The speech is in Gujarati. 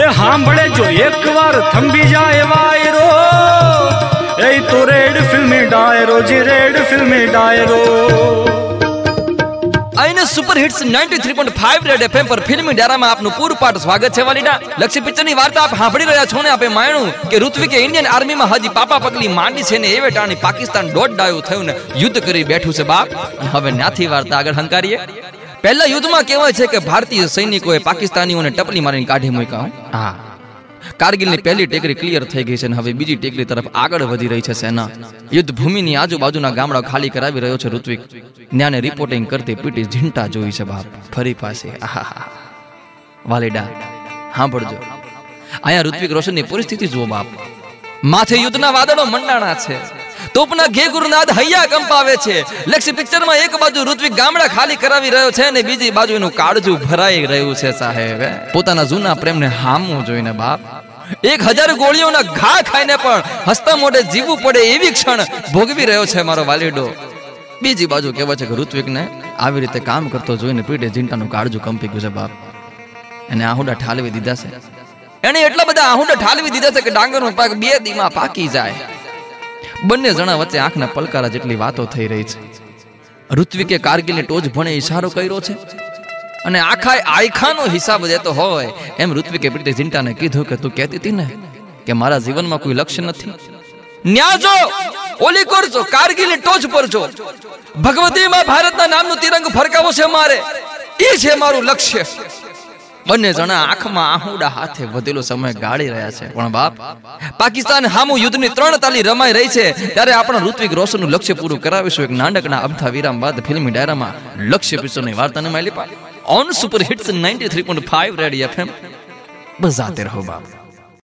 એ સાંભળે જો એકવાર થંભી જાય વાયરો. એ તો રેડ ફિલ્મી ડાયરો, જી રેડ ફિલ્મી ડાયરો. આઈને સુપર હિટ્સ 93.5 રેડ એફએમ પર ફિલ્મી ડારામાં આપનું પૂરું પાઠ સ્વાગત છે, વાલીડા. લક્ષી પિક્ચરની વાર્તા આપ સાંભળી રહ્યા છો ને, આપે માણ્યું કે ઋત્વિકે ઇન્ડિયન આર્મીમાં હજી પાપા પગલી માંડી છે ને એવે ટાણી પાકિસ્તાન દોઢ ડાયું થયું ને, યુદ્ધ કરી બેઠું છે બાપ. હવે ન્યાથી વાર્તા આગળ હંકારીએ. પહેલા યુદ્ધમાં કહેવાય છે કે ભારતીય સૈનિકોએ પાકિસ્તાનીઓને ટપલી મારીને કાઢી મૂક્યા હા. કારગિલની પહેલી ટેકરી ક્લિયર થઈ ગઈ છે અને હવે બીજી ટેકરી તરફ આગળ વધી રહી છે સેના. યુદ્ધ ભૂમિની આજુબાજુના ગામડા ખાલી કરાવી રહ્યો છે ઋત્વિક. ન્યાને રિપોર્ટિંગ કરતી પીટી ઝીંટા જોઈ છે બાપ. ફરી પાસે. આહાહા. વાલીડા સાંભળજો. અહીંયા ઋત્વિક રોશનની પરિસ્થિતિ જુઓ બાપ. માથે યુદ્ધના વાદળો મંડાણા છે. તોપના ઘે ગુરુનાદ હૈયા કંપાવે છે. લક્ષ્ય પિક્ચરમાં એક બાજુ ઋત્વિક ગામડા ખાલી કરાવી રહ્યો છે અને બીજી બાજુ એનું કાળજું ભરાઈ રહ્યું છે સાહેબ. પોતાના જૂના પ્રેમને હામવું જોઈને બાપ. એક હજાર ગોળીઓના ઘા ખાઈને પણ હસતા મોઢે જીવવું પડે એવી ક્ષણ ભોગવી રહ્યો છે મારો વાલીડો. બીજી બાજુ કહેવાય છે કે ઋત્વિકને આવી રીતે કામ કરતો જોઈને પીઠે ઝીંટાનું કાળજું કંપી ગયું છે બાપ. એને આહુડા ઠાલવી દીધા છે. એને એટલા બધા આહુડા ઠાલવી દીધા છે કે ડાંગરનો પાક બે દીમાં પાકી જાય. બંને જણા વચ્ચે આંખના પલકારા જેટલી વાતો થઈ રહી છે. ઋત્વિકે કારગિલની ટોચ ભણે ઈશારો કર્યો છે અને આખા આયખાનો હિસાબ દેતો હોય એમ ઋત્વિકે પ્રીતિ ઝિંટાને કીધું કે તું કહેતી હતી ને કે મારા જીવનમાં કોઈ લક્ષ્ય નથી. ન્યા જો, ઓલી કરજો કારગિલની ટોચ પર જો. ભગવતીમાં ભારતના નામનું તિરંગ ફરકાવો છે મારે. એ છે મારું લક્ષ્ય. બંને જણા આંખમાં આહુડા હાથે વધેલો સમય ગાળી રહ્યા છે. પણ બાપ, પાકિસ્તાન હામુ યુદ્ધની ત્રણ તાલી રમાઈ રહી છે. ત્યારે આપણા ઋત્વિક રોશનનું લક્ષ્ય પૂરું કરાવીશું. એક નાનકના અમથા વિરામ બાદ ફિલ્મી ડાયરામાં લક્ષ્ય પિક્ચરની વાર્તાને માલી પા on super hits 93.5 radio FM બજાતે રહો બાપ.